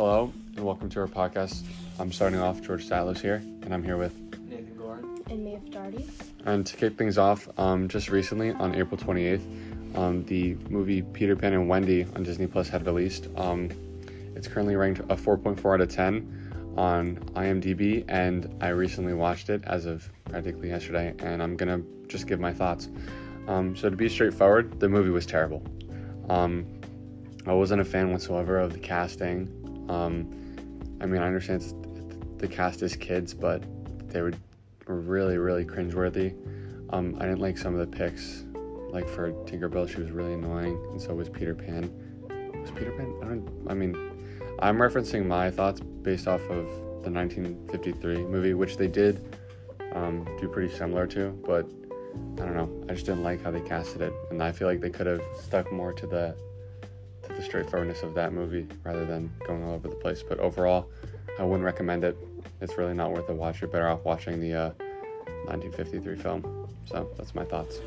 Hello and welcome to our podcast. I'm starting off George Statlos here, and I'm here with. Nathan Gorin. and Maeve Darty. And to kick things off, um, just recently on April 28th, um, the movie Peter Pan and Wendy on Disney Plus had released. Um, it's currently ranked a 4.4 out of 10 on IMDb, and I recently watched it as of practically yesterday, and I'm gonna just give my thoughts. Um, so to be straightforward, the movie was terrible. Um, I wasn't a fan whatsoever of the casting. Um, I mean, I understand the cast is kids, but they were, really, really cringeworthy. Um, I didn't like some of the picks. Like for Tinkerbell, she was really annoying, and so was Peter Pan. Was Peter Pan? I don't. I mean, I'm referencing my thoughts based off of the 1953 movie, which they did um, do pretty similar to, but I don't know. I just didn't like how they casted it, and I feel like they could have stuck more to the the straightforwardness of that movie rather than going all over the place. But overall, I wouldn't recommend it. It's really not worth a watch. You're better off watching the uh, 1953 film. So that's my thoughts.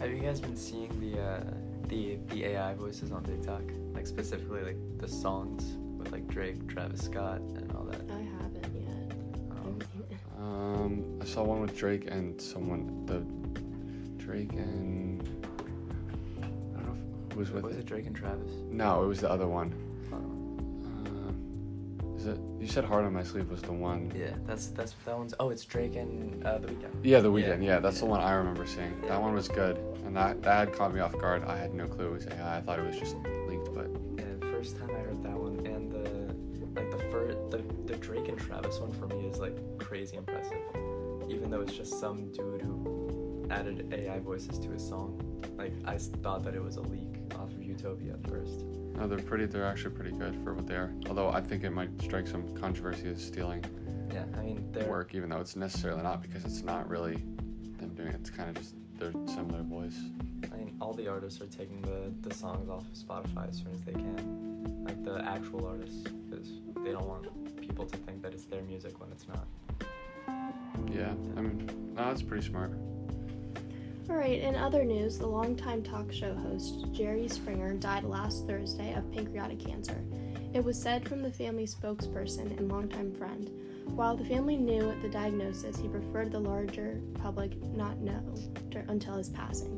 Have you guys been seeing the uh, the the AI voices on TikTok? Like specifically like the songs with like Drake, Travis Scott, and all that. I haven't yet. I Um, haven't seen it. Um, I saw one with Drake and someone. The Drake and was with was it. Drake and Travis? No, it was the other one. Uh, is it? You said "Heart on My Sleeve" was the one. yeah, that's that's that one's. Oh, it's Drake and uh, the Weeknd. Yeah, the Weeknd. Yeah, that's the one I remember seeing. Yeah. That one was good, and that that had caught me off guard. I had no clue it was AI. I thought it was just leaked, but Yeah, the first time I heard that one, and the like the first the, the Drake and Travis one for me is like crazy impressive. Even though it's just some dude who added AI voices to his song. Like I thought that it was a leak Utopia at first. no, they're pretty. They're actually pretty good for what they are. Although I think it might strike some controversy as stealing Yeah, I mean they're work, even though it's necessarily not because it's not really them doing it. It's kind of just their similar voice. I mean all the artists are taking the the songs off of Spotify as soon as they can. Like the actual artists, because they don't want people to think that it's their music when it's not. Yeah, I mean, no, that's pretty smart. All right, in other news, the longtime talk show host Jerry Springer died last Thursday of pancreatic cancer. It was said from the family spokesperson and longtime friend. While the family knew the diagnosis, he preferred the larger public not know until his passing.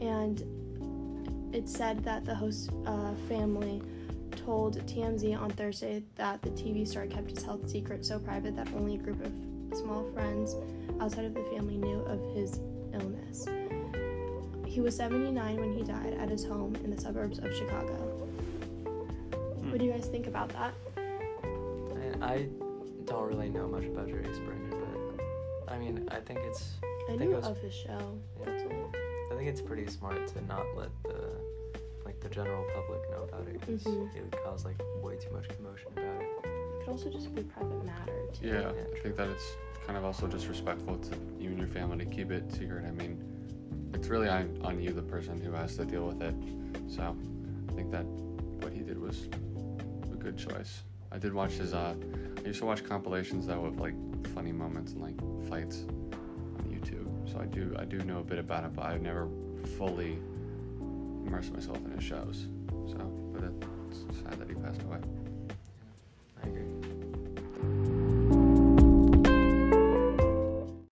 And it's said that the host uh, family told TMZ on Thursday that the TV star kept his health secret so private that only a group of small friends outside of the family knew of his illness. He was 79 when he died at his home in the suburbs of Chicago. What do you guys think about that? And I don't really know much about Jerry Springer, but I mean, I think it's I think knew was- of his show. Yeah. I think it's pretty smart to not let the like the general public know about it because Mhm. it would cause like way too much commotion about it. Could also just be private matter too. Yeah, Yeah, I think that it's kind of also disrespectful to you and your family to keep it secret. I mean, it's really on, on you, the person who has to deal with it. So I think that what he did was a good choice. I did watch his. Uh, I used to watch compilations though of like funny moments and like fights on YouTube. So I do I do know a bit about it, but I've never fully immersed myself in his shows. So, but it's sad that he passed away.